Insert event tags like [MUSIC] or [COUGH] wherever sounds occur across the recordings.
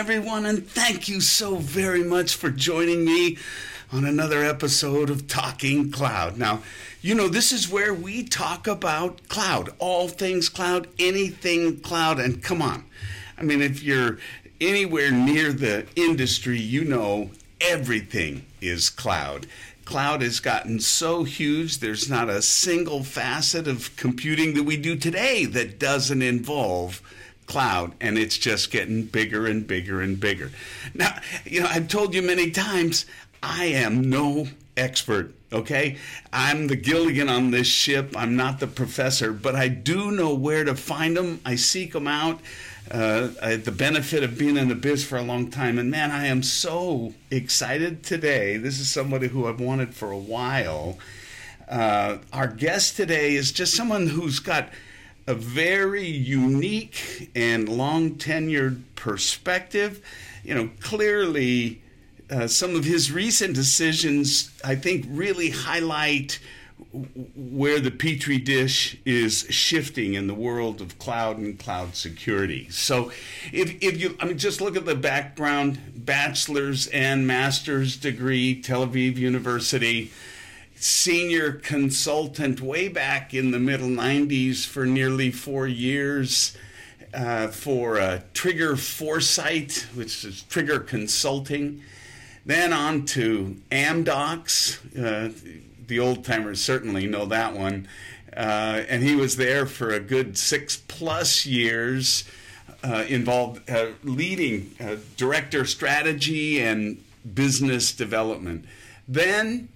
Everyone, and thank you so very much for joining me on another episode of Talking Cloud. Now, you know, this is where we talk about cloud, all things cloud, anything cloud, and come on. I mean, if you're anywhere near the industry, you know everything is cloud. Cloud has gotten so huge, there's not a single facet of computing that we do today that doesn't involve cloud and it's just getting bigger and bigger and bigger. Now, you know, I've told you many times, I am no expert, okay? I'm the Gilligan on this ship. I'm not the professor, but I do know where to find them. I seek them out. Uh, I the benefit of being in the biz for a long time, and man, I am so excited today. This is somebody who I've wanted for a while. Uh, our guest today is just someone who's got a very unique and long tenured perspective. You know, clearly, uh, some of his recent decisions, I think, really highlight where the petri dish is shifting in the world of cloud and cloud security. So, if, if you, I mean, just look at the background bachelor's and master's degree, Tel Aviv University senior consultant way back in the middle 90s for nearly four years uh, for uh, Trigger Foresight, which is Trigger Consulting. Then on to Amdocs. Uh, the old timers certainly know that one. Uh, and he was there for a good six plus years, uh, involved uh, leading director strategy and business development. Then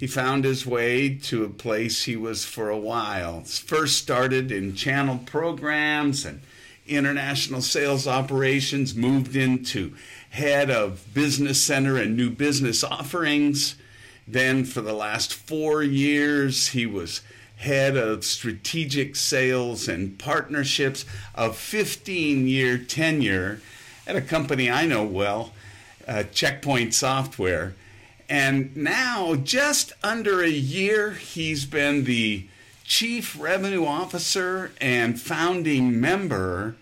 he found his way to a place he was for a while. First started in channel programs and international sales operations, moved into head of business center and new business offerings. Then, for the last four years, he was head of strategic sales and partnerships, a 15 year tenure at a company I know well, uh, Checkpoint Software. And now, just under a year, he's been the Chief Revenue Officer and founding member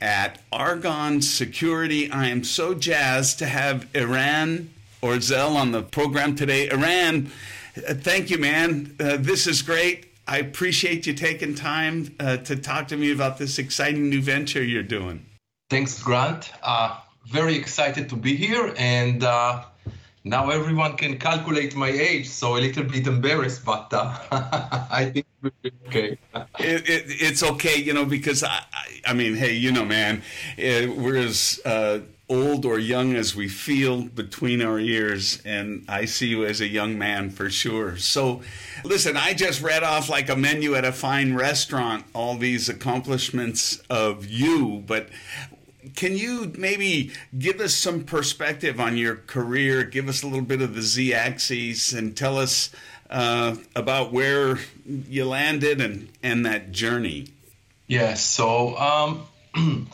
at Argon Security. I am so jazzed to have Eran Orzel on the program today. Eran, uh, thank you, man. Uh, this is great. I appreciate you taking time uh, to talk to me about this exciting new venture you're doing. Thanks, Grant. Uh, very excited to be here and uh, now everyone can calculate my age, so a little bit embarrassed, but uh, [LAUGHS] I think okay. it, it, it's okay, you know, because I, I, mean, hey, you know, man, it, eh, we're as uh, old or young as we feel between our ears, and I see you as a young man for sure. So, listen, I just read off like a menu at a fine restaurant all these accomplishments of you, but can you maybe give us some perspective on your career? Give us a little bit of the Z axis and tell us uh, about where you landed and, and that journey. Yeah, so um, [CLEARS THROAT]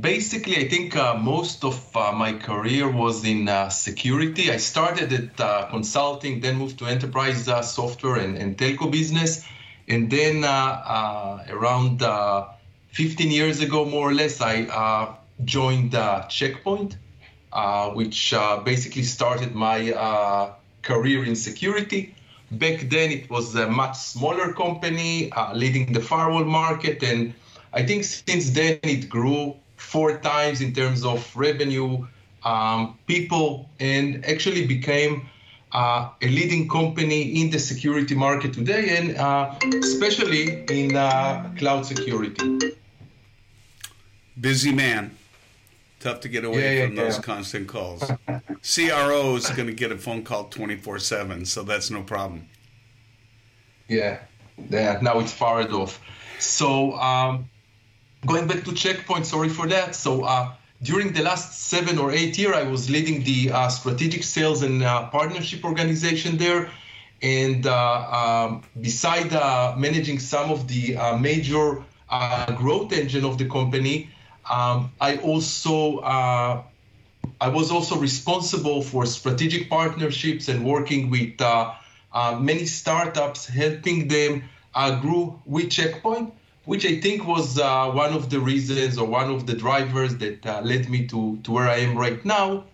basically, I think uh, most of uh, my career was in uh, security. I started at uh, consulting, then moved to enterprise uh, software and, and telco business. And then around 15 years ago, more or less, I uh, joined uh, Checkpoint, uh, which uh, basically started my uh, career in security. Back then, it was a much smaller company uh, leading the firewall market. And I think since then, it grew four times in terms of revenue, um, people, and actually became uh, a leading company in the security market today, and uh, especially in uh, cloud security. Busy man. Tough to get away yeah, yeah, from those constant calls. [LAUGHS] CRO is going to get a phone call 24 7, so that's no problem. Yeah, yeah. Now it's fired off. So, um, going back to Checkpoint, sorry for that. So, uh, during the last seven or eight year, I was leading the uh, strategic sales and uh, partnership organization there. And uh, um, beside uh, managing some of the uh, major growth engine of the company, um, I also uh, I was also responsible for strategic partnerships and working with uh, uh, many startups, helping them uh, grow with Checkpoint. which I think was uh, one of the reasons or one of the drivers that uh, led me to, to where I am right now,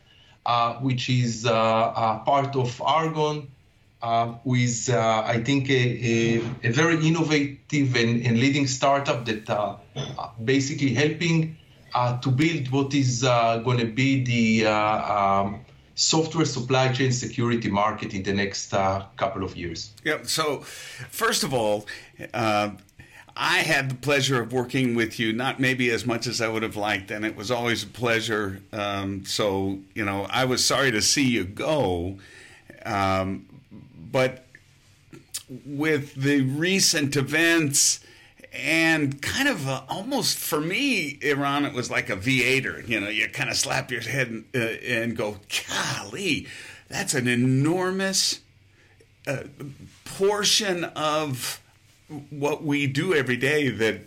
uh, which is uh, part of Argon, uh, with, uh, I think, a, a, a very innovative and, and, leading startup that basically helping to build what is going to be the um, software supply chain security market in the next couple of years. Yep. So, first of all, I had the pleasure of working with you, not maybe as much as I would have liked, and it was always a pleasure. Um, so, you know, I was sorry to see you go. Um, but with the recent events, and kind of almost for me, Eran, it was like a V8er. You know, you kind of slap your head and, uh, and go, golly, that's an enormous uh, portion of what we do every day that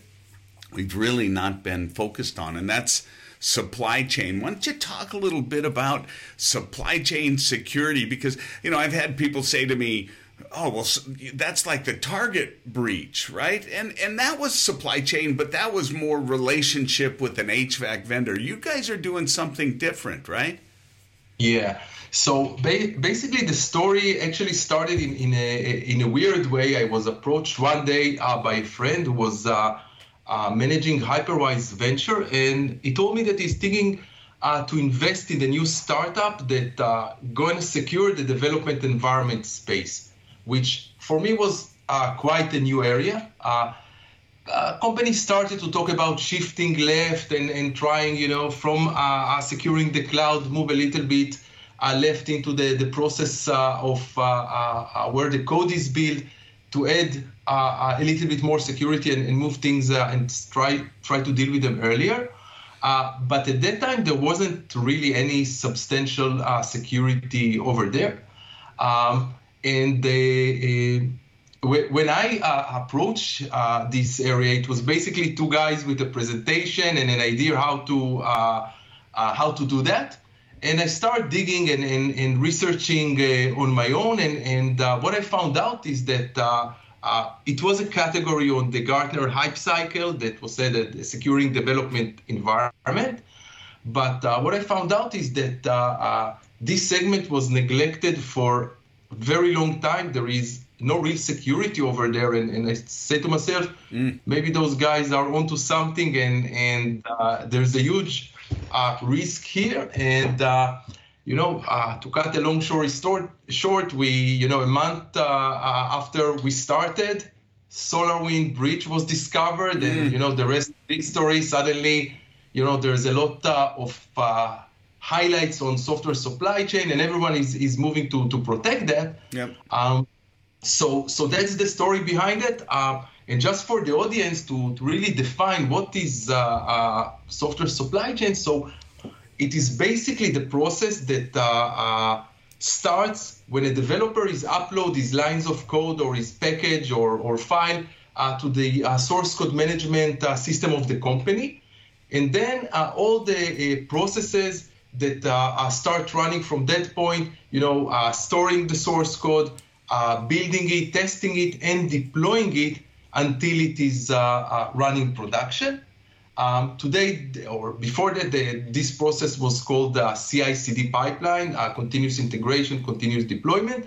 we've really not been focused on, and that's supply chain. Why don't you talk a little bit about supply chain security? Because, you know, I've had people say to me, oh well that's like the target breach right? And and that was supply chain but that was more relationship with an hvac vendor. You guys are doing something different right? Yeah. So ba- basically, the story actually started in, in, a, in a weird way. I was approached one day uh, by a friend who was uh, uh, managing Hyperwise Venture, and he told me that he's thinking uh, to invest in a new startup that uh, going to secure the development environment space, which for me was uh, quite a new area. Uh, companies started to talk about shifting left and, and trying, you know, from securing the cloud, move a little bit uh, left into the, the process uh, of uh, where the code is built to add a little bit more security and, and move things and try try to deal with them earlier. but at that time, there wasn't really any substantial security over there. Um, and the, when I uh, approached uh, this area, it was basically two guys with a presentation and an idea how to uh, how to do that and I started digging and, and, and researching uh, on my own. And, and uh, what I found out is that uh, uh it was a category on the Gartner Hype Cycle that was said that securing development environment. But uh, what I found out is that uh, this segment was neglected for very long time. There is no real security over there. And, and I say to myself, mm. maybe those guys are onto something, and and there's a huge uh, risk here. And uh, you know, uh, to cut a long story short, short, we you know a month after we started, SolarWinds breach was discovered, mm. and you know the rest of the story. Suddenly, you know, there's a lot of highlights on software supply chain, and everyone is, is moving to to protect that. Yep. Um, so so that's the story behind it. Uh, and just for the audience to, to really define what is uh, uh, software supply chain, so it is basically the process that uh, uh, starts when a developer is upload his lines of code or his package or, or file uh, to the uh, source code management system of the company. And then all the processes that start running from that point, you know, storing the source code, building it, testing it, and deploying it until it is uh, uh, running production. Um, today, or before that, this process was called the CI/CD pipeline, uh, continuous integration, continuous deployment,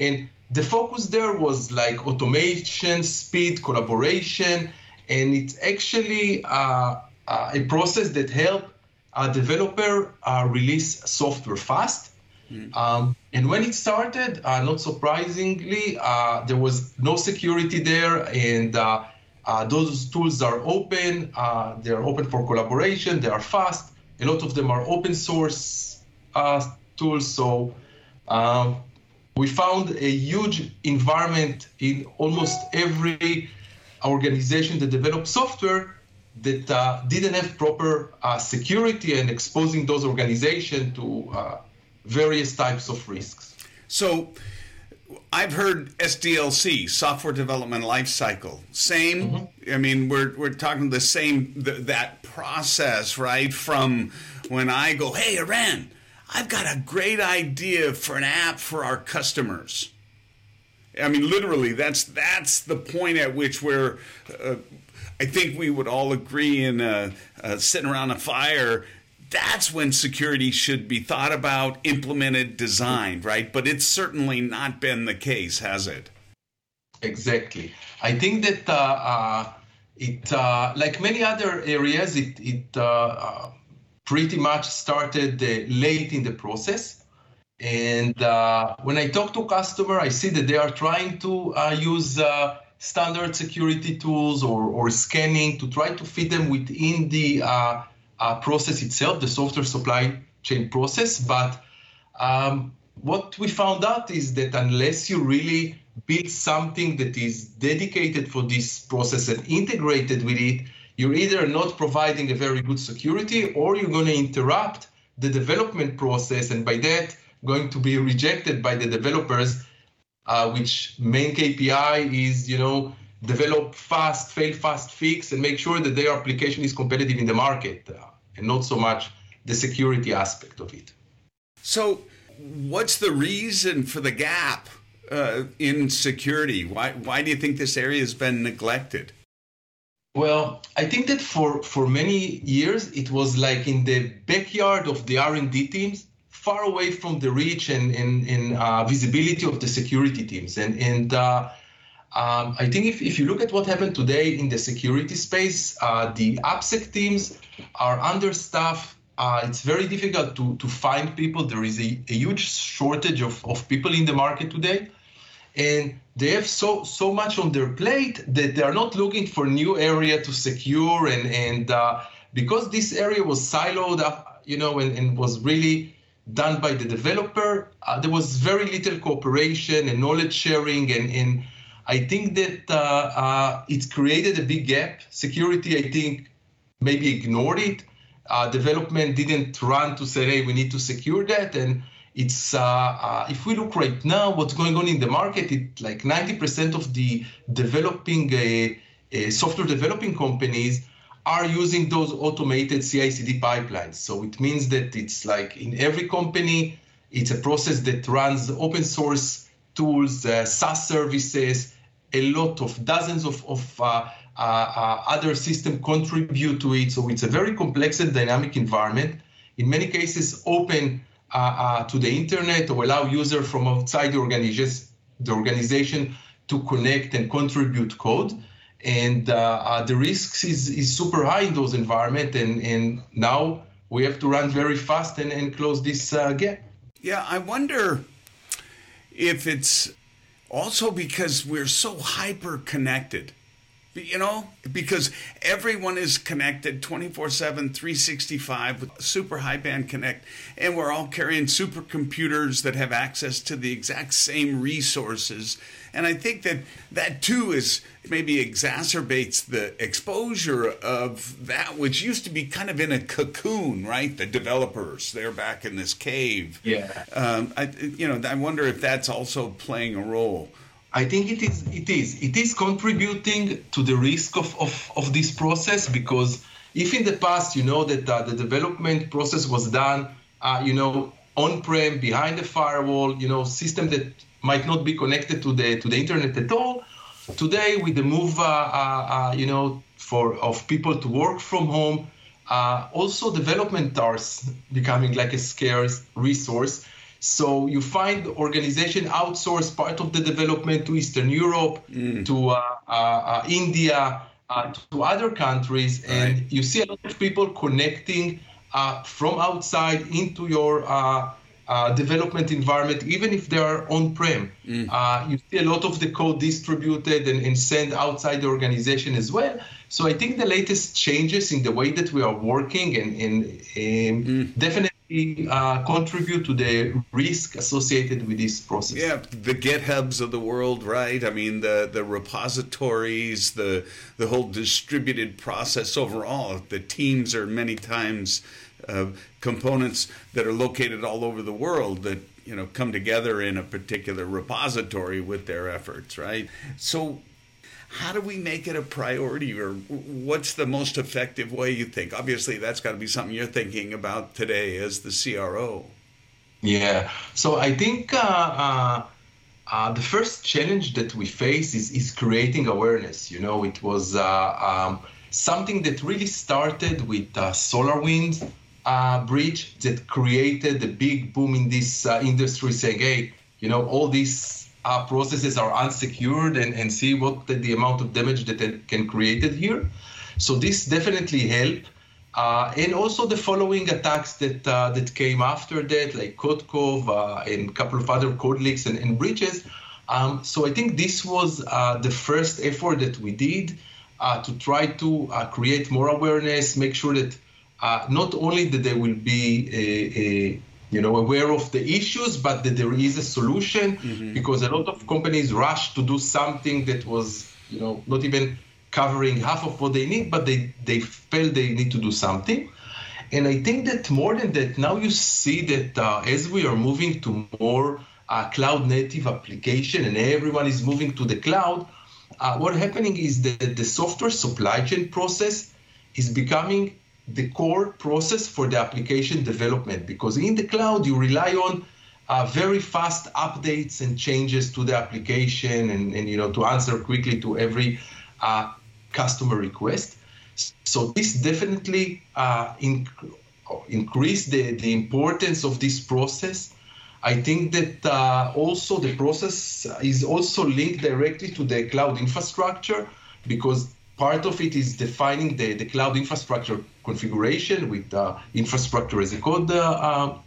and the focus there was like automation, speed, collaboration, and it's actually uh, uh, a process that help a developer uh, release software fast Mm. Um, and when it started, uh, not surprisingly, uh, there was no security there, and uh, uh those tools are open. Uh, they are open for collaboration. They are fast. A lot of them are open source uh, tools. So um, we found a huge environment in almost every organization that develops software that didn't have proper security and exposing those organizations to various types of risks. So I've heard SDLC, software development lifecycle. Same. Mm-hmm. I mean, we're we're talking the same th- that process, right? From when I go, hey, Eran, I've got a great idea for an app for our customers. I mean, literally, that's that's the point at which we're. Uh, I think we would all agree in uh, uh, sitting around a fire. That's when security should be thought about, implemented, designed, right? But it's certainly not been the case, has it? Exactly. I think that uh, uh, it, like many other areas, it, it pretty much started late in the process. And when I talk to customer, I see that they are trying to use standard security tools or, or scanning to try to fit them within the uh, uh, process itself, the software supply chain process. But um, what we found out is that unless you really build something that is dedicated for this process and integrated with it, you're either not providing a very good security or you're going to interrupt the development process. And by that, going to be rejected by the developers, uh, which main KPI is, you know, develop fast, fail fast, fix, and make sure that their application is competitive in the market, uh, and not so much the security aspect of it. So, what's the reason for the gap uh, in security? Why why do you think this area has been neglected? Well, I think that for for many years it was like in the backyard of the R&D teams far away from the reach and, and, and uh, visibility of the security teams. And, and uh, um, I think if, if you look at what happened today in the security space, uh, the AppSec teams are understaffed. Uh, it's very difficult to, to find people. There is a, a huge shortage of, of people in the market today. And they have so so much on their plate that they are not looking for new area to secure and and uh, because this area was siloed up, you know, and, and was really done by the developer. Uh, there was very little cooperation and knowledge sharing, and, and I think that uh, uh, it created a big gap. Security, I think, maybe ignored it. Uh, development didn't run to say, hey, we need to secure that. And it's uh, uh, if we look right now, what's going on in the market, it like 90% of the developing software developing companies are using those automated CI/CD pipelines. So it means that it's like in every company, it's a process that runs open source tools, uh, SaaS services, a lot of dozens of, of uh, uh, uh other systems contribute to it. So it's a very complex and dynamic environment. In many cases, open uh, uh, to the internet or allow users from outside the organization, the organization to connect and contribute code and uh, uh, the risks is, is super high in those environments and, and now we have to run very fast and, and close this uh, gap. Yeah i wonder if it's also because we're so hyper connected you know, because everyone is connected 24 7, 365 with super high band connect, and we're all carrying supercomputers that have access to the exact same resources. And I think that that too is maybe exacerbates the exposure of that which used to be kind of in a cocoon, right? The developers, they're back in this cave. Yeah. Um, I, you know, I wonder if that's also playing a role. I think it is it is it is contributing to the risk of, of, of this process because if in the past you know that uh, the development process was done uh, you know on-prem behind the firewall you know system that might not be connected to the to the internet at all today with the move uh, uh, uh you know for of people to work from home uh, also development are becoming like a scarce resource so you find organization outsource part of the development to Eastern Europe, mm. to uh, uh, uh India, uh, to other countries, right. and you see a lot of people connecting uh, from outside into your uh, development environment, even if they are on-prem. Mm. Uh, you see a lot of the code distributed and, and sent outside the organization as well. So I think the latest changes in the way that we are working and, and, and mm. definitely uh, contribute to the risk associated with this process. Yeah, the GitHubs of the world, right? I mean, the the repositories, the the whole distributed process overall. The teams are many times uh, components that are located all over the world that you know come together in a particular repository with their efforts, right? So how do we make it a priority or what's the most effective way you think? Obviously that's got to be something you're thinking about today as the cro yeah. So i think uh, uh, uh, the first challenge that we face is, is creating awareness. You know, it was uh, um, something that really started with uh, SolarWinds uh, breach that created a big boom in this industry, saying, "Hey, you know, all these uh, processes are unsecured, and, and see what the, the amount of damage that it can created here." So this definitely helped. Uh, and also the following attacks that uh, that came after that, like CodeCov uh, and a couple of other code leaks and, and breaches. Um, so I think this was uh, the first effort that we did uh, to try to create more awareness, make sure that not only that there will be a, a, you know aware of the issues, but that there is a solution, mm-hmm. because a lot of companies rush to do something that was you know not even covering half of what they need, but they, they felt they need to do something. And I think that more than that, now you see that uh, as we are moving to more uh, cloud native application and everyone is moving to the cloud, uh, what's happening is that the software supply chain process is becoming the core process for the application development because in the cloud you rely on uh, very fast updates and changes to the application and, and you know to answer quickly to every uh, customer request. So this definitely uh, inc- increased the, the importance of this process. I think that uh, also the process is also linked directly to the cloud infrastructure because part of it is defining the, the cloud infrastructure configuration with uh, infrastructure as a code uh, uh,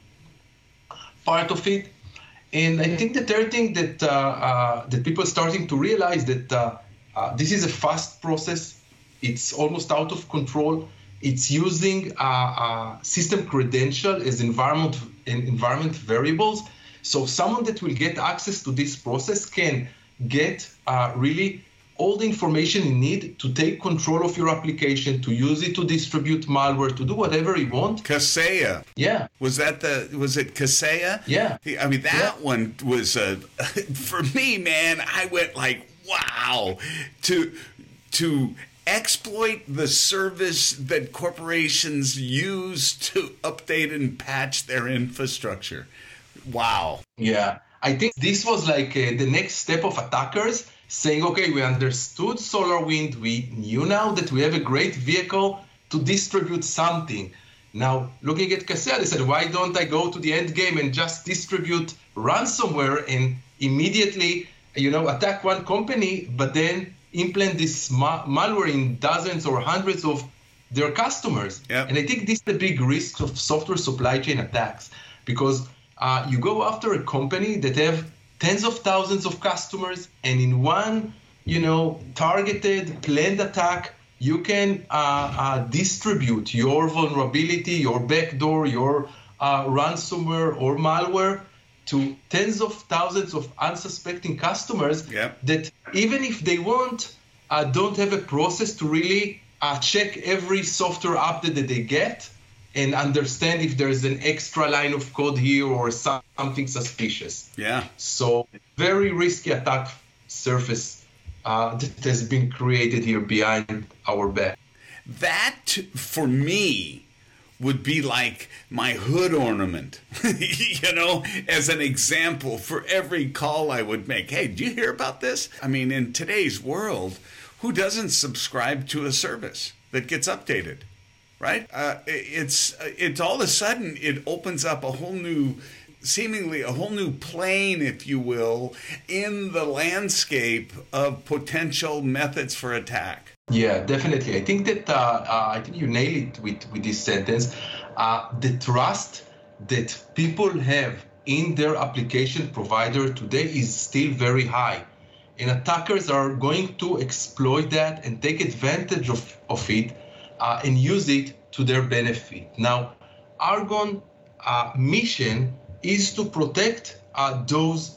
part of it. And I think the third thing that uh, that people are starting to realize that uh, this is a fast process. It's almost out of control. It's using uh, uh, system credential as environment environment variables. So someone that will get access to this process can get uh, really all the information you need to take control of your application, to use it to distribute malware, to do whatever you want. Kaseya. Yeah. Was that the, was it Kaseya? Yeah. I mean, that yeah. one was, uh, [LAUGHS] for me, man, I went like, wow to to exploit the service that corporations use to update and patch their infrastructure. Wow. Yeah. I think this was like uh, the next step of attackers saying, okay, we understood SolarWind. We knew now that we have a great vehicle to distribute something. Now, looking at Kaseya, he said, why don't I go to the end game and just distribute ransomware and immediately you know, attack one company, but then implant this ma- malware in dozens or hundreds of their customers. Yep. And I think this is the big risk of software supply chain attacks because uh, you go after a company that have tens of thousands of customers, and in one, you know, targeted planned attack, you can uh, uh, distribute your vulnerability, your backdoor, your uh, ransomware or malware to tens of thousands of unsuspecting customers that even if they want, uh, don't have a process to really uh, check every software update that they get and understand if there's an extra line of code here or something suspicious. Yeah. So very risky attack surface uh, that has been created here behind our back. That for me would be like my hood ornament, [LAUGHS] you know, as an example for every call I would make. Hey, do you hear about this? I mean, in today's world, who doesn't subscribe to a service that gets updated? Right? Uh, it's it's all of a sudden it opens up a whole new seemingly a whole new plane, if you will, in the landscape of potential methods for attack. Yeah, definitely. I think that uh, uh, I think you nail it with with this sentence. Uh, the trust that people have in their application provider today is still very high, and attackers are going to exploit that and take advantage of of it uh, and use it to their benefit. Now, Argon uh, mission is to protect uh, those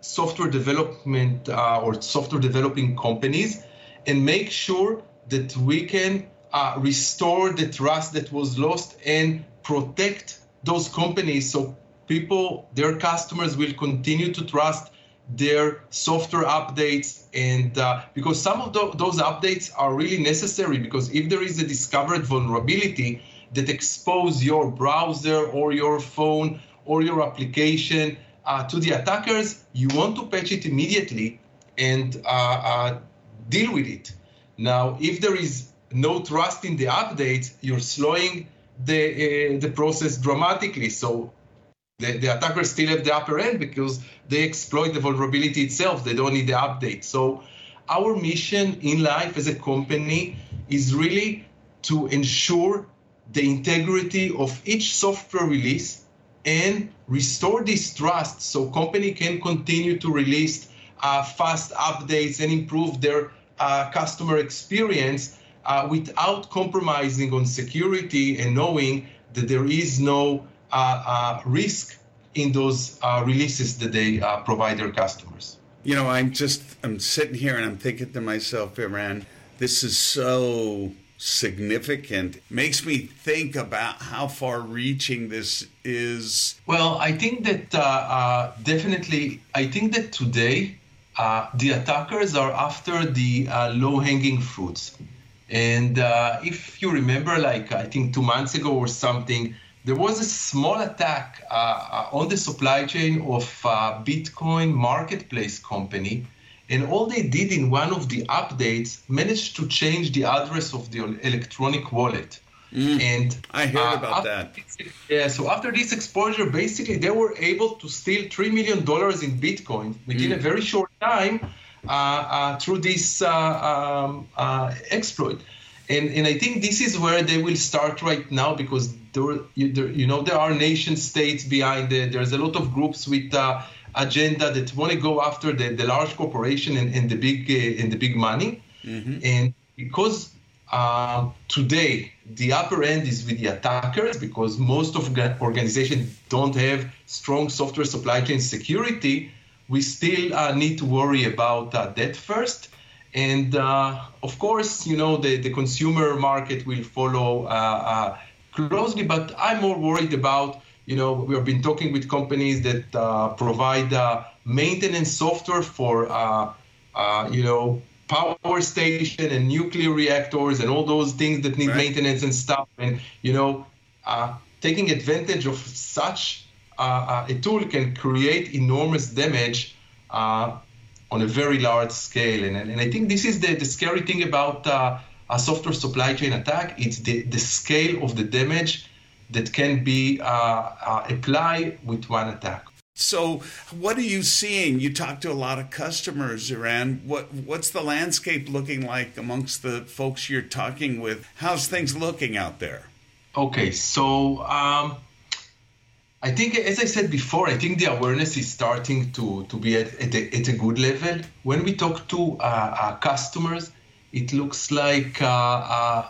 software development or software developing companies and make sure that we can uh, restore the trust that was lost and protect those companies so people, their customers, will continue to trust their software updates and uh, because some of the, those updates are really necessary because if there is a discovered vulnerability that expose your browser or your phone or your application uh, to the attackers, you want to patch it immediately and uh, uh, deal with it. Now, if there is no trust in the updates, you're slowing the uh, the process dramatically. So the, the attackers still have the upper end because they exploit the vulnerability itself. They don't need the update. So our mission in life as a company is really to ensure the integrity of each software release and restore this trust so company can continue to release uh, fast updates and improve their uh, customer experience uh, without compromising on security and knowing that there is no risk in those uh, releases that they provide their customers. You know, I'm just I'm sitting here and I'm thinking to myself, Eran, this is so significant. Makes me think about how far reaching this is. Well i think that uh, uh, definitely i think that today uh, the attackers are after the low hanging fruits. And uh, if you remember, like I think two months ago or something, there was a small attack uh, uh on the supply chain of uh, Bitcoin marketplace company. And all they did in one of the updates managed to change the address of the electronic wallet. Mm, and I heard uh, about that. This, yeah, so after this exposure, basically they were able to steal three million dollars in Bitcoin within mm. a very short time uh, uh, through this uh, um, exploit. And, and I think this is where they will start right now because there, you, there, you know there are nation states behind it. There's a lot of groups with uh, agenda that want to go after the, the large corporation and, and the big uh, and the big money. Mm-hmm. And because uh, today the upper end is with the attackers because most of organizations don't have strong software supply chain security we still uh, need to worry about uh, that first. And uh, of course, you know, the, the consumer market will follow uh, uh, closely, but I'm more worried about, you know, we have been talking with companies that uh, provide maintenance software for, you know, power station and nuclear reactors and all those things that need right. maintenance and stuff. And, you know, taking advantage of such uh, a tool can create enormous damage uh, on a very large scale. And, and I think this is the, the scary thing about uh, a software supply chain attack. It's the, the scale of the damage that can be uh, uh, applied with one attack. So, what are you seeing? You talk to a lot of customers, Eran. What what's the landscape looking like amongst the folks you're talking with? How's things looking out there? Okay, so um, I think, as I said before, I think the awareness is starting to, to be at, at, a, at a good level. When we talk to uh, our customers, it looks like uh, uh,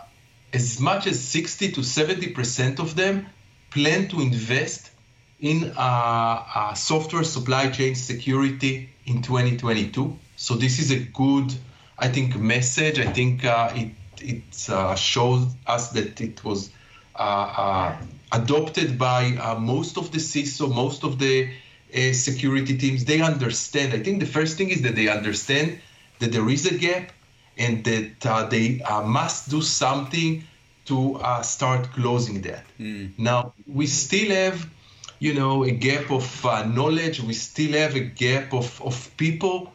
as much as 60 to 70% of them plan to invest in uh, uh, software supply chain security in 2022. So this is a good, I think, message. I think uh, it, it shows us that it was adopted by uh, most of the CISO, most of the uh, security teams. They understand. I think the first thing is that they understand that there is a gap and that uh, they uh, must do something to uh, start closing that. Mm. Now, we still have, you know, a gap of uh, knowledge. We still have a gap of, of people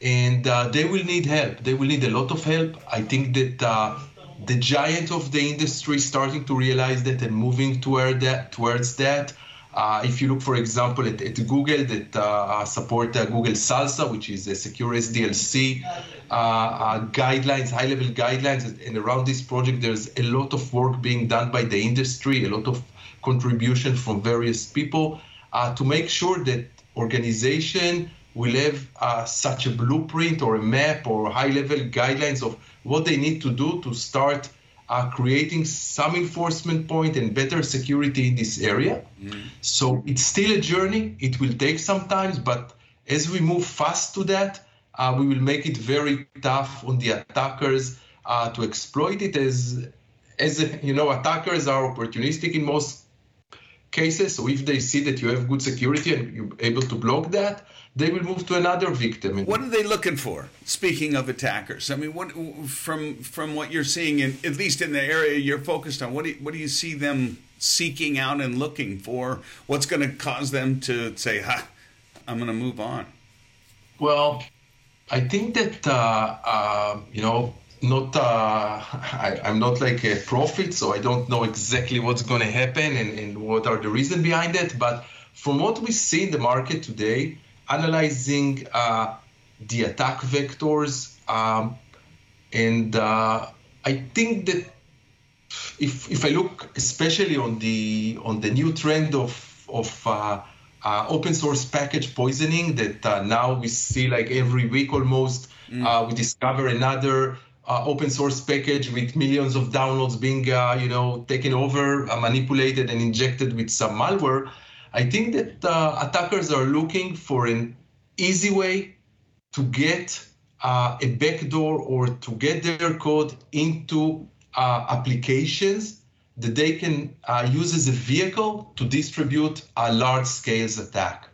and they will need help. They will need a lot of help. I think that the giant of the industry starting to realize that and moving toward that towards that. Uh, if you look, for example, at, at Google that uh, uh support uh, Google SLSA, which is a secure SDLC uh, uh, guidelines, high-level guidelines, and around this project, there's a lot of work being done by the industry, a lot of contribution from various people to make sure that organization will have such a blueprint or a map or high-level guidelines of what they need to do to start uh, creating some enforcement point and better security in this area. Mm. So it's still a journey. It will take some time, but as we move fast to that, uh, we will make it very tough on the attackers uh, to exploit it. As as you know, attackers are opportunistic in most cases. So if they see that you have good security and you're able to block that, they will move to another victim. What are they looking for? Speaking of attackers, I mean, what from from what you're seeing, in, at least in the area you're focused on, what do you, what do you see them seeking out and looking for? What's going to cause them to say, "Ha, I'm gonna move on? Well, I think that uh, uh, you know, not uh, [LAUGHS] I, am not like a prophet, so I don't know exactly what's going to happen and, and what are the reason behind it. But from what we see in the market today, analyzing uh, the attack vectors, um, and uh, I think that if if I look especially on the on the new trend of of uh, uh, open source package poisoning that uh, now we see like every week almost mm. Uh, we discover another uh, open source package with millions of downloads being uh, you know taken over manipulated and injected with some malware i think that attackers are looking for an easy way to get a backdoor or to get their code into applications that they can uh, use as a vehicle to distribute a large scale attack.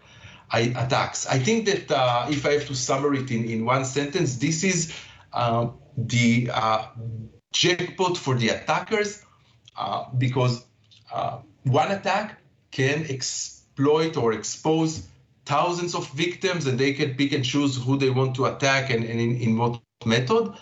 I, attacks. I think that uh, if I have to summarize it in, in one sentence, this is uh, the uh, jackpot for the attackers uh, because uh, one attack can exploit or expose thousands of victims and they can pick and choose who they want to attack and, and in, in what method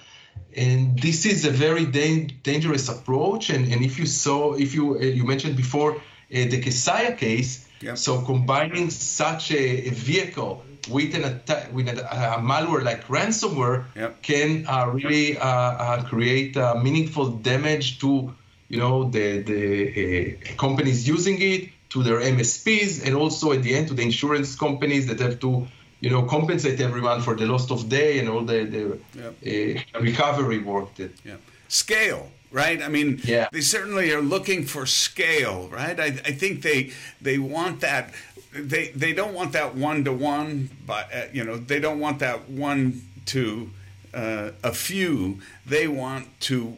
and this is a very da- dangerous approach. And, and if you saw, if you uh, you mentioned before uh, the Kaseya case, yep. so combining such a, a, vehicle with an attack with a, a malware like ransomware yep. can uh, really uh, uh create uh, meaningful damage to you know the the companies using it, to their MSPs, and also at the end to the insurance companies that have to you know, compensate everyone for the loss of day and all the, the yep. uh, recovery work that. Yeah. Scale, right? I mean, yeah. they certainly are looking for scale, right? I, I think they they want that. They they don't want that one to one, but uh, you know, they don't want that one to uh, a few. They want to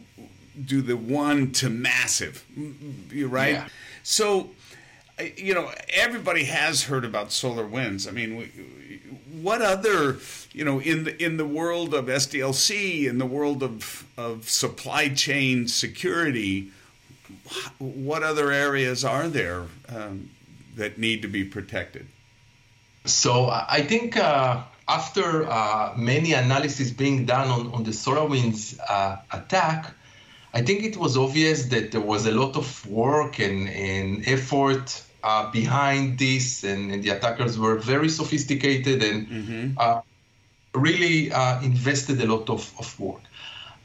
do the one to massive, right? Yeah. So you know, everybody has heard about solar winds. I mean, what other, you know, in the in the world of SDLC, in the world of of supply chain security, what other areas are there um, that need to be protected? So I think uh, after uh, many analyses being done on, on the SolarWinds uh, attack, I think it was obvious that there was a lot of work and, and effort uh, behind this, and, and, the attackers were very sophisticated and mm-hmm. uh, really uh, invested a lot of, of work.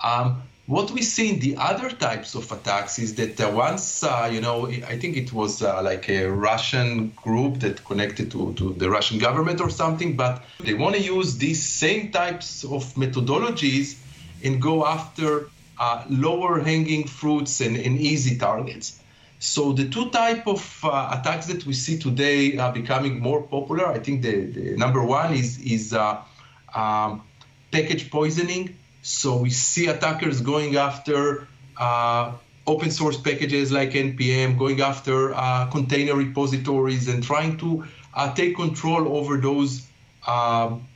Um, what we see in the other types of attacks is that uh, once, uh, you know, I think it was uh, like a Russian group that connected to, to the Russian government or something, but they want to use these same types of methodologies and go after lower hanging fruits and, and easy targets. So the two type of uh, attacks that we see today are becoming more popular. I think the, the number one is is uh, um, package poisoning. So we see attackers going after uh, open source packages like npm, going after uh, container repositories, and trying to uh, take control over those um,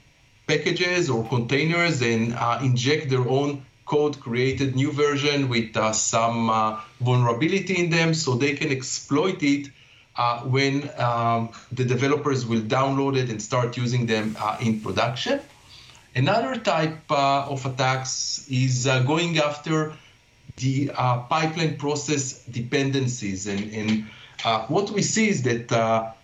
packages or containers and uh, inject their own code created new version with uh, some uh, vulnerability in them so they can exploit it uh, when um, the developers will download it and start using them uh, in production. Another type uh, of attacks is uh, going after the pipeline process dependencies. And, and what we see is that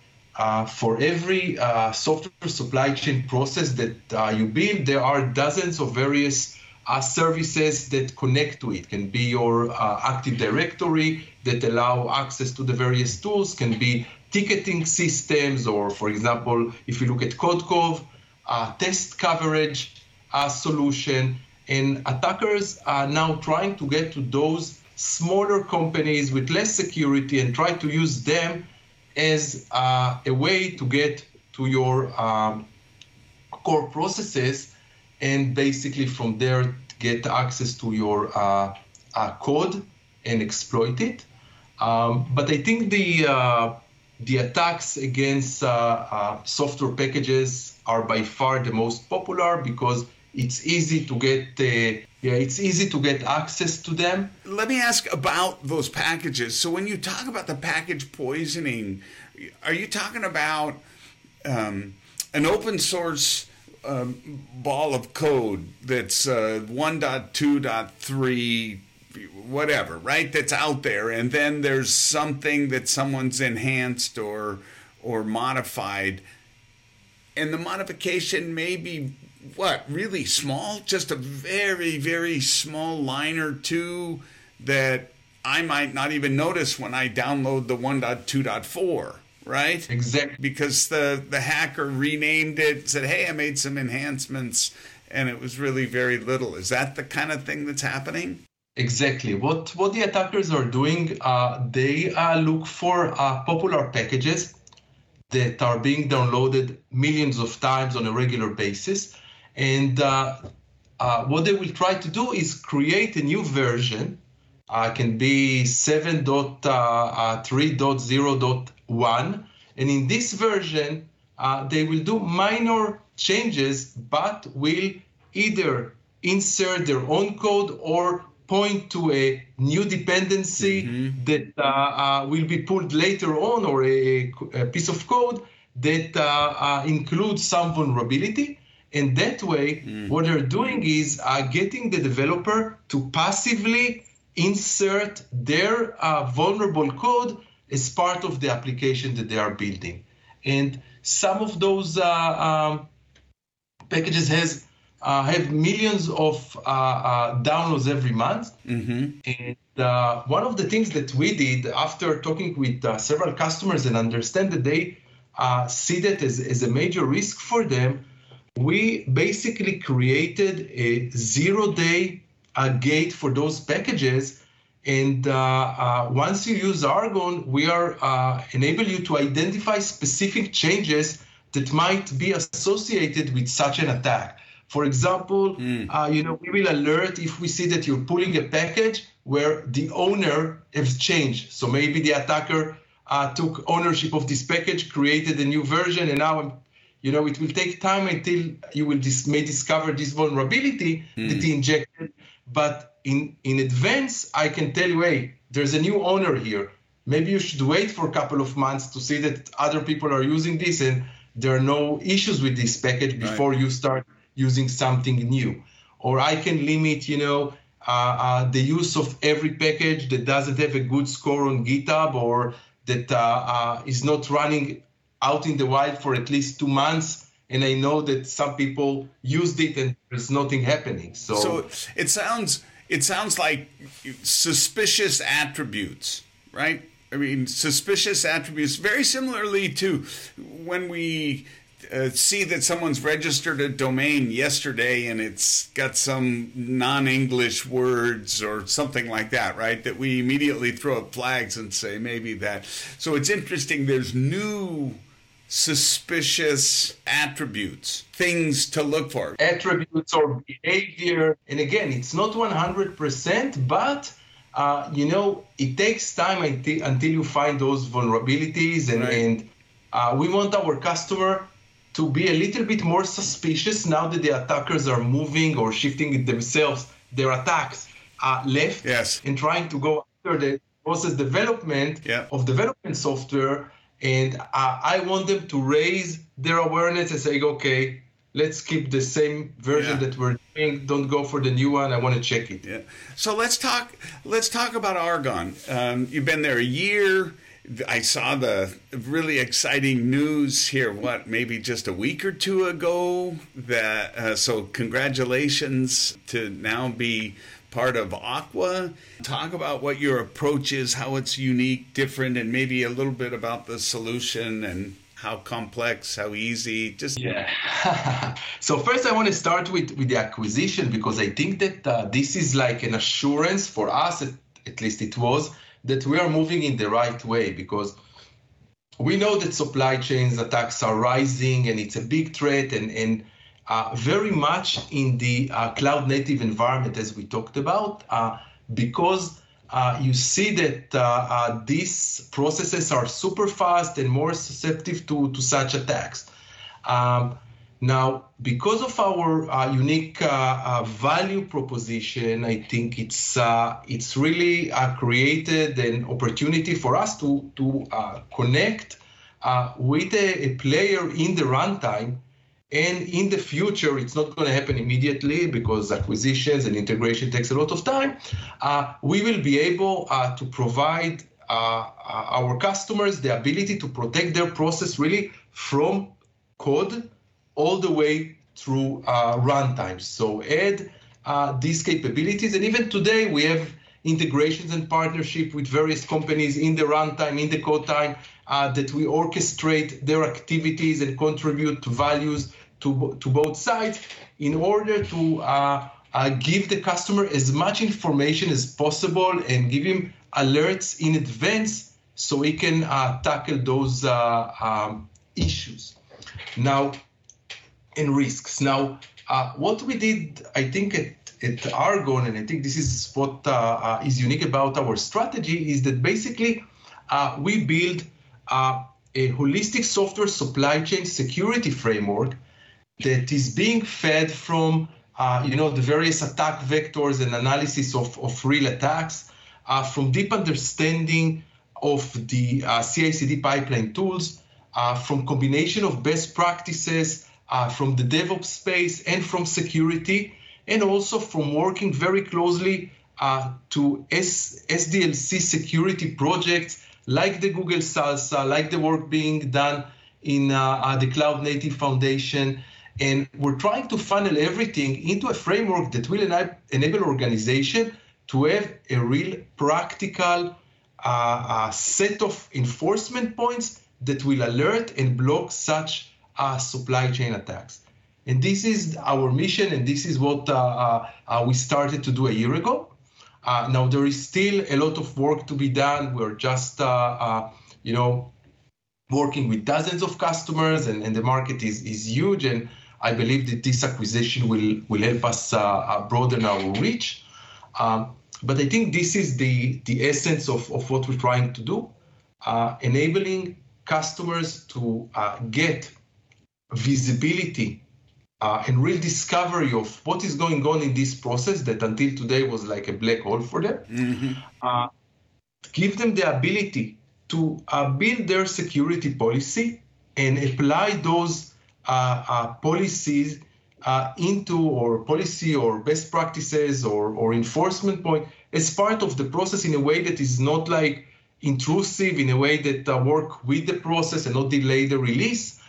for every software supply chain process that you build, there are dozens of various uh, services that connect to it. Can be your uh, Active Directory that allow access to the various tools, can be ticketing systems, or for example, if you look at CodeCov, uh, test coverage uh, solution. And attackers are now trying to get to those smaller companies with less security and try to use them as uh, a way to get to your um, core processes and basically from there get access to your uh, uh, code and exploit it. Um, but I think the uh, the attacks against uh, uh, software packages are by far the most popular because it's easy to get uh, yeah it's easy to get access to them. Let me ask about those packages. So when you talk about the package poisoning, are you talking about um, an open source um, ball of code that's uh, 1.2.3 whatever right that's out there and then there's something that someone's enhanced or or modified. And the modification may be what really small? Just a very very small line or two that i might not even notice when i download the 1.2.4 right? Exactly. Because the the hacker renamed it, said, "Hey, I made some enhancements," and it was really very little. Is that the kind of thing that's happening? Exactly. What what the attackers are doing, uh, they uh, look for uh, popular packages that are being downloaded millions of times on a regular basis, and uh, uh, what they will try to do is create a new version. Uh, can be 7.3.0.1 and in this version, uh, they will do minor changes, but will either insert their own code or point to a new dependency mm-hmm. that uh, uh, will be pulled later on or a, a piece of code that uh, uh, includes some vulnerability. And that way, mm. what they're doing is uh, getting the developer to passively insert their vulnerable code as part of the application that they are building. And some of those uh, um, packages has uh, have millions of uh, uh downloads every month. Mm-hmm. And uh, one of the things that we did after talking with uh, several customers and understand that they see that as, as a major risk for them, we basically created a zero day gate for those packages and uh, uh, once you use Argon, we are uh, enable you to identify specific changes that might be associated with such an attack. For example, mm. you know, we will alert if we see that you're pulling a package where the owner has changed. So maybe the attacker uh, took ownership of this package, created a new version, and now, you know, it will take time until you will dis- may discover this vulnerability mm. that he injected. But in in advance i can tell you hey there's a new owner here maybe you should wait for a couple of months to see that other people are using this and there are no issues with this package before right. you start using something new or i can limit you know uh, uh, the use of every package that doesn't have a good score on github or that uh, uh is not running out in the wild for at least two months and i know that some people used it and there's nothing happening so, so it sounds it sounds like suspicious attributes, right? I mean, suspicious attributes, very similarly to when we uh, see that someone's registered a domain yesterday and it's got some non English words or something like that, right? That we immediately throw up flags and say maybe that. So it's interesting, there's new suspicious attributes, things to look for. Attributes or behavior. And again, it's not 100%, but uh, you know, it takes time until, until you find those vulnerabilities. And, right. and uh, we want our customer to be a little bit more suspicious now that the attackers are moving or shifting themselves, their attacks uh, left yes. and trying to go after the process development yeah. of development software and uh, I want them to raise their awareness and say, okay, let's keep the same version yeah. that we're doing. Don't go for the new one. I want to check it. Yeah. So let's talk. Let's talk about Argon. Um, you've been there a year. I saw the really exciting news here. What maybe just a week or two ago. That uh, so congratulations to now be part of Aqua. Talk about what your approach is, how it's unique, different, and maybe a little bit about the solution and how complex, how easy. Just yeah. [LAUGHS] so first, I want to start with with the acquisition because I think that uh, this is like an assurance for us, at, at least it was, that we are moving in the right way because we know that supply chains attacks are rising and it's a big threat and and uh, very much in the uh, cloud native environment, as we talked about, uh, because uh, you see that uh, uh, these processes are super fast and more susceptible to, to such attacks. Um, now, because of our unique value proposition, I think it's it's really created an opportunity for us to to connect with a, a player in the runtime And in the future, it's not going to happen immediately because acquisitions and integration takes a lot of time. Uh, we will be able uh, to provide uh, uh our customers the ability to protect their process really from code all the way through uh, runtimes. So add uh, these capabilities. And even today, we have integrations and partnership with various companies in the runtime, in the code time, that we orchestrate their activities and contribute to values to, to both sides in order to uh, uh, give the customer as much information as possible and give him alerts in advance so he can uh, tackle those uh, um, issues. Now, and risks. Now, uh, what we did, I think, at, at Argon, and I think this is what uh, is unique about our strategy, is that basically we build a holistic software supply chain security framework that is being fed from uh, you know the various attack vectors and analysis of, of real attacks uh, from deep understanding of the uh, CI/CD pipeline tools, uh, from combination of best practices uh, from the DevOps space and from security, and also from working very closely uh, to S- SDLC security projects like the Google SLSA, like the work being done in the Cloud Native Foundation, and we're trying to funnel everything into a framework that will enable organization to have a real practical uh, uh, set of enforcement points that will alert and block such uh, supply chain attacks. And this is our mission, and this is what uh, uh, uh, we started to do a year ago. now there is still a lot of work to be done. We're just, you know, working with dozens of customers, and, and the market is is huge. And I believe that this acquisition will, will help us uh, uh, broaden our reach. Um, but I think this is the, the essence of, of what we're trying to do, uh, enabling customers to uh, get visibility uh, and real discovery of what is going on in this process that until today was like a black hole for them. Mm-hmm. Uh, give them the ability to build their security policy and apply those uh, uh, policies uh, into or policy or best practices or, or enforcement point as part of the process in a way that is not like intrusive in a way that uh, work with the process and not delay the release uh,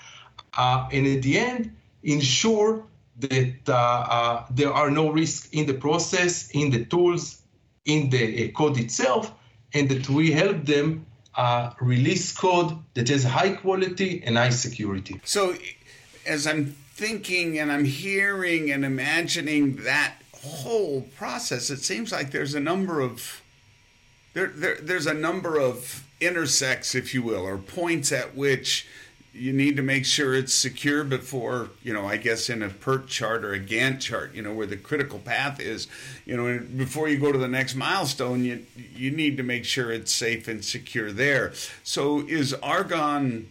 Uh, and at the end ensure that uh, uh there are no risks in the process in the tools in the uh, code itself and that we help them release code that has high quality and high security. So as I'm thinking and I'm hearing and imagining that whole process, it seems like there's a number of there, there there's a number of intersects, if you will, or points at which you need to make sure it's secure before, you know, I guess in a PERT chart or a Gantt chart, you know, where the critical path is, you know, before you go to the next milestone, you you need to make sure it's safe and secure there. So is Argon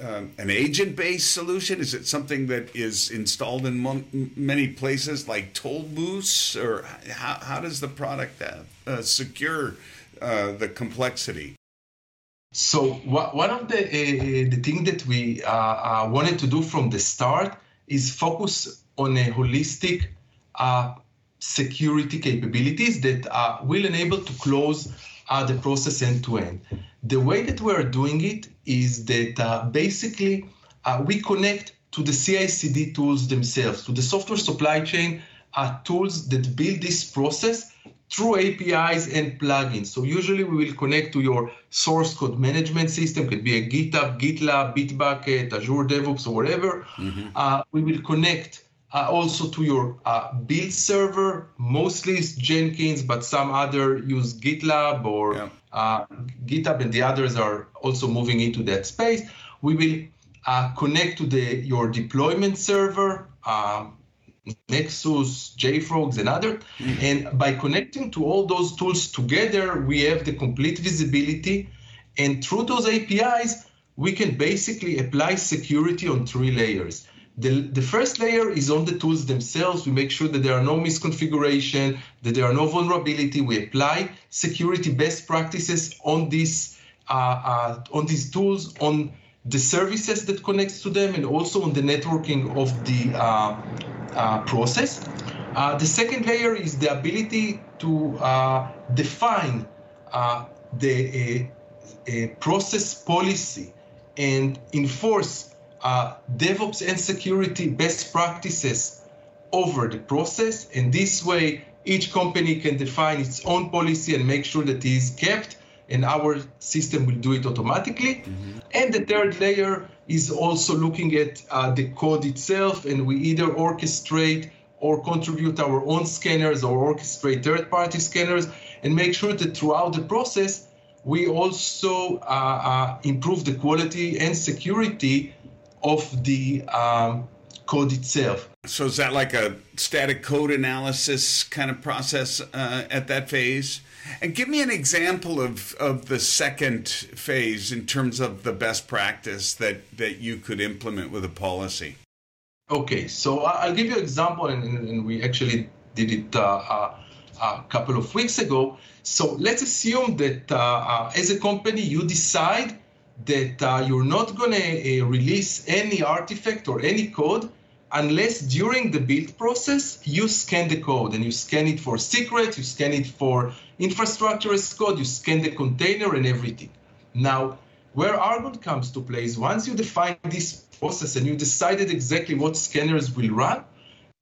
um, an agent-based solution? Is it something that is installed in mon- many places like toll booths, or how, how does the product uh, uh, secure uh, the complexity? So one of the uh, the thing that we uh, uh, wanted to do from the start is focus on a holistic security capabilities that will enable to close the process end to end. The way that we are doing it is that uh, basically uh, we connect to the CI/CD tools themselves, to the software supply chain uh, tools that build this process through APIs and plugins. So usually we will connect to your source code management system, could be a GitHub, GitLab, Bitbucket, Azure DevOps, or whatever. Mm-hmm. Uh, we will connect uh, also to your uh, build server. Mostly it's Jenkins, but some other use GitLab or yeah. uh, GitHub, and the others are also moving into that space. We will uh, connect to the your deployment server, um, Nexus, JFrogs, and other. Mm-hmm. And by connecting to all those tools together, we have the complete visibility. And through those APIs, we can basically apply security on three layers. The, the first layer is on the tools themselves. We make sure that there are no misconfiguration, that there are no vulnerability. We apply security best practices on these uh, uh, on these tools, on the services that connects to them, and also on the networking of the uh, uh, process. Uh, the second layer is the ability to uh, define uh, the process policy and enforce DevOps and security best practices over the process. And this way, each company can define its own policy and make sure that it is kept and our system will do it automatically. Mm-hmm. And the third layer is also looking at uh, the code itself, and we either orchestrate or contribute our own scanners or orchestrate third-party scanners and make sure that throughout the process, we also uh, uh, improve the quality and security of the um, code itself. So is that like a static code analysis kind of process uh, at that phase? And give me an example of, of the second phase in terms of the best practice that, that you could implement with a policy. Okay, so I'll give you an example, and, and we actually did it uh, uh, a couple of weeks ago. So let's assume that uh, uh as a company, you decide that uh, you're not going to release any artifact or any code unless during the build process you scan the code and you scan it for secrets, you scan it for infrastructure as code, you scan the container and everything. Now, where Argon comes to play is once you define this process and you decided exactly what scanners will run,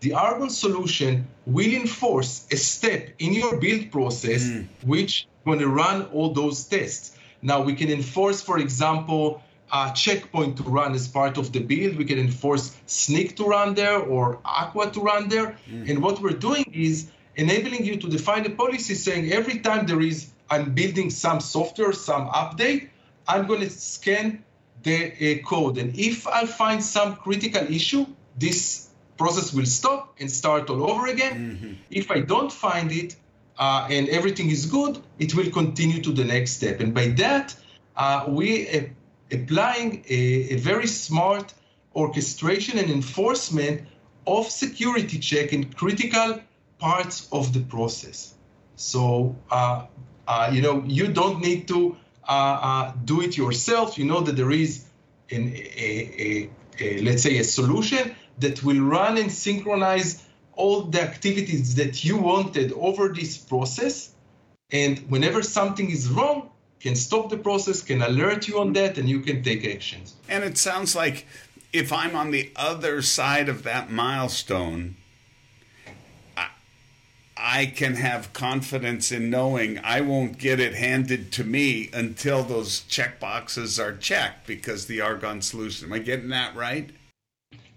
the Argon solution will enforce a step in your build process mm. which going to run all those tests. Now we can enforce, for example, a checkpoint to run as part of the build. We can enforce Snyk to run there or Aqua to run there. Mm. And what we're doing is enabling you to define a policy saying every time there is, I'm building some software, some update, I'm going to scan the uh, code. And if I find some critical issue, this process will stop and start all over again. Mm-hmm. If I don't find it uh, and everything is good, it will continue to the next step. And by that, uh, we uh, applying a, a, very smart orchestration and enforcement of security check in critical parts of the process. So, uh, uh, you know, you don't need to uh, uh do it yourself. You know that there is an, a, a, a, let's say, a solution that will run and synchronize all the activities that you wanted over this process. And whenever something is wrong, can stop the process, can alert you on that, and you can take actions. And it sounds like if I'm on the other side of that milestone, I can have confidence in knowing I won't get it handed to me until those check boxes are checked because the Argon solution. Am I getting that right?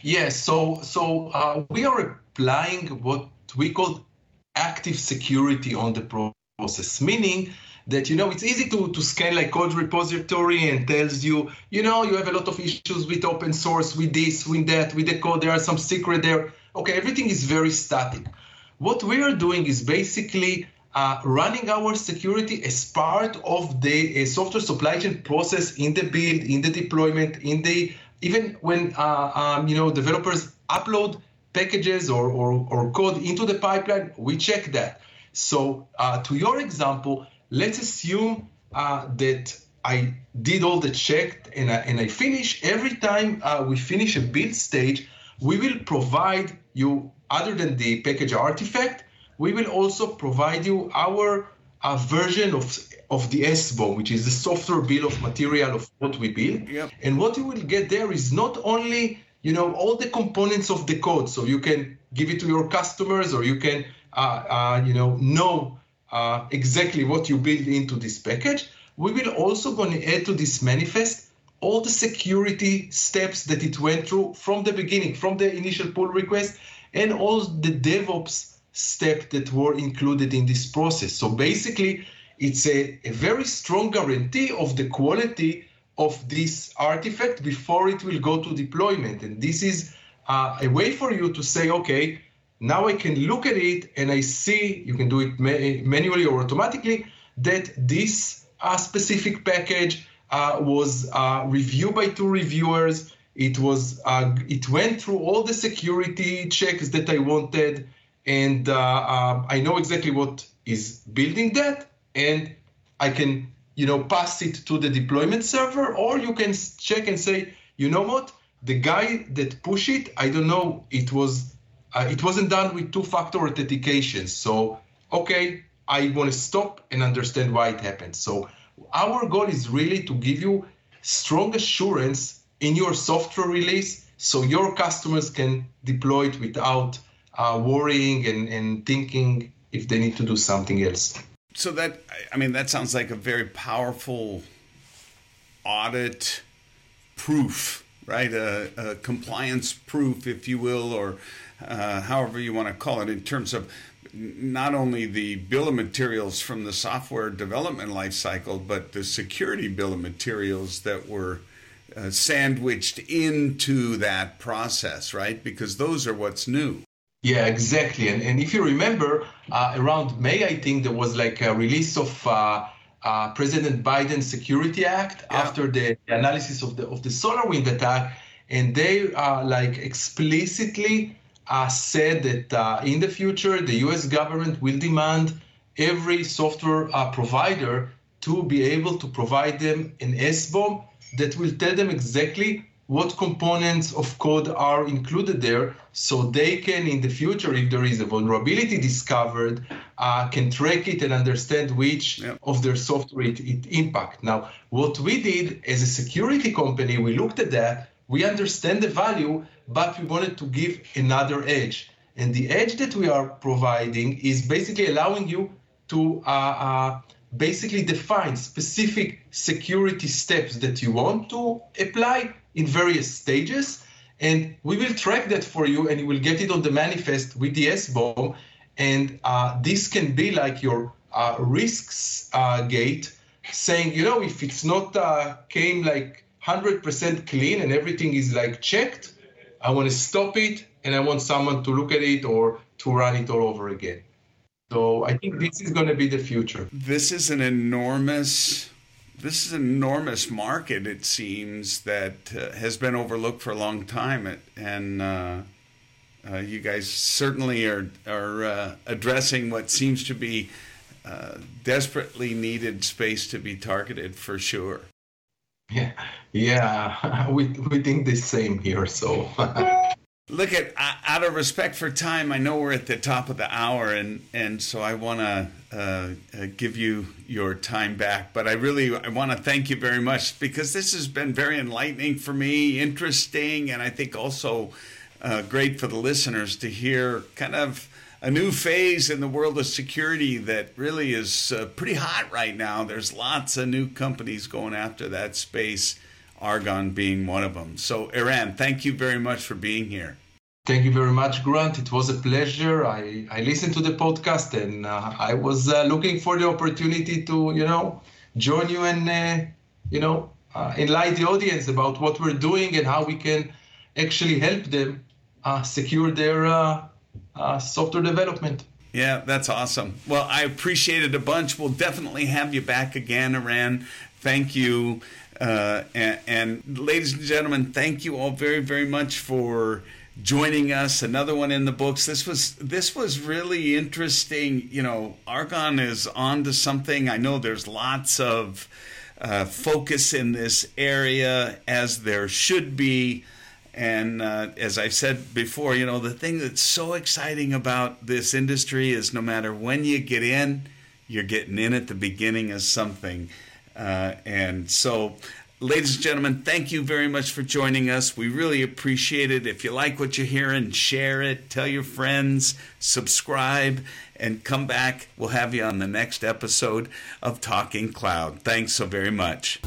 Yes. So so uh, we are applying what we call active security on the process, meaning that you know it's easy to, to scan like code repository and tells you you know you have a lot of issues with open source with this with that with the code. There are some secret there. Okay everything is very static. What we are doing is basically uh, running our security as part of the uh, software supply chain process in the build, in the deployment, in the even when uh, um, you know developers upload packages or, or, or, code into the pipeline, we check that. So uh, to your example, let's assume uh, that I did all the check and I, and I finish. Every time uh, we finish a build stage, we will provide you other than the package artifact, we will also provide you our uh, version of of the SBOM, which is the software bill of material of what we build. Yep. And what you will get there is not only you know all the components of the code, so you can give it to your customers or you can uh, uh, you know know uh, exactly what you build into this package. We will also going to add to this manifest all the security steps that it went through from the beginning, from the initial pull request and all the DevOps steps that were included in this process. So basically, it's a, a very strong guarantee of the quality of this artifact before it will go to deployment. And this is uh, a way for you to say, okay, now I can look at it and I see, you can do it ma- manually or automatically, that this uh, specific package uh, was uh, reviewed by two reviewers. It was uh, it went through all the security checks that I wanted, and uh, uh, I know exactly what is building that, and I can you know, pass it to the deployment server, or you can check and say, you know what, the guy that pushed it, I don't know, it was uh, it wasn't done with two-factor authentication. So okay, I want to stop and understand why it happened. So our goal is really to give you strong assurance in your software release so your customers can deploy it without uh, worrying and, and thinking if they need to do something else. So that I mean that sounds like a very powerful audit proof, right? A, a compliance proof, if you will, or uh, however you want to call it, in terms of not only the bill of materials from the software development lifecycle, but the security bill of materials that were uh, sandwiched into that process, right? Because those are what's new. Yeah, exactly. And, and if you remember, uh, around May, I think there was like a release of uh, uh President Biden's Security Act yeah. after the analysis of the of the SolarWinds attack, and they uh, like explicitly uh, said that uh, in the future, the US government will demand every software uh, provider to be able to provide them an SBOM that will tell them exactly what components of code are included there so they can in the future if there is a vulnerability discovered uh, can track it and understand which of their software it, it impact. Now what we did as a security company we looked at that we understand the value but we wanted to give another edge. And the edge that we are providing is basically allowing you to uh, uh, basically define specific security steps that you want to apply in various stages. And we will track that for you and you will get it on the manifest with the SBOM. And uh, this can be like your uh, risks uh, gate saying, you know, if it's not uh, came like 100% clean and everything is like checked, I want to stop it and I want someone to look at it or to run it all over again. So I think this is going to be the future. This is an enormous this is an enormous market it seems that uh, has been overlooked for a long time and uh, uh, you guys certainly are are uh, addressing what seems to be uh, desperately needed space to be targeted for sure. Yeah, yeah, [LAUGHS] we we think the same here. So. [LAUGHS] Look at out of respect for time, I know we're at the top of the hour, and and so I want to uh, uh, give you your time back. But I really I want to thank you very much because this has been very enlightening for me, interesting, and I think also uh, great for the listeners to hear kind of a new phase in the world of security that really is uh, pretty hot right now. There's lots of new companies going after that space, Argon being one of them. So, Eran, thank you very much for being here. Thank you very much, Grant. It was a pleasure. I, I listened to the podcast and uh, I was uh, looking for the opportunity to, you know, join you and, uh, you know, uh, enlighten the audience about what we're doing and how we can actually help them uh, secure their uh, software development. Yeah, that's awesome. Well, I appreciate it a bunch. We'll definitely have you back again, Eran. Thank you. Uh, and, and, ladies and gentlemen, thank you all very, very much for joining us. Another one in the books. This was this was really interesting. You know, Argon is on to something. I know there's lots of uh, focus in this area, as there should be. And uh, as I've said before, you know, the thing that's so exciting about this industry is no matter when you get in, you're getting in at the beginning of something. Uh, and so, ladies and gentlemen, thank you very much for joining us. We really appreciate it. If you like what you're hearing, share it, tell your friends, subscribe, and come back. We'll have you on the next episode of Talking Cloud. Thanks so very much.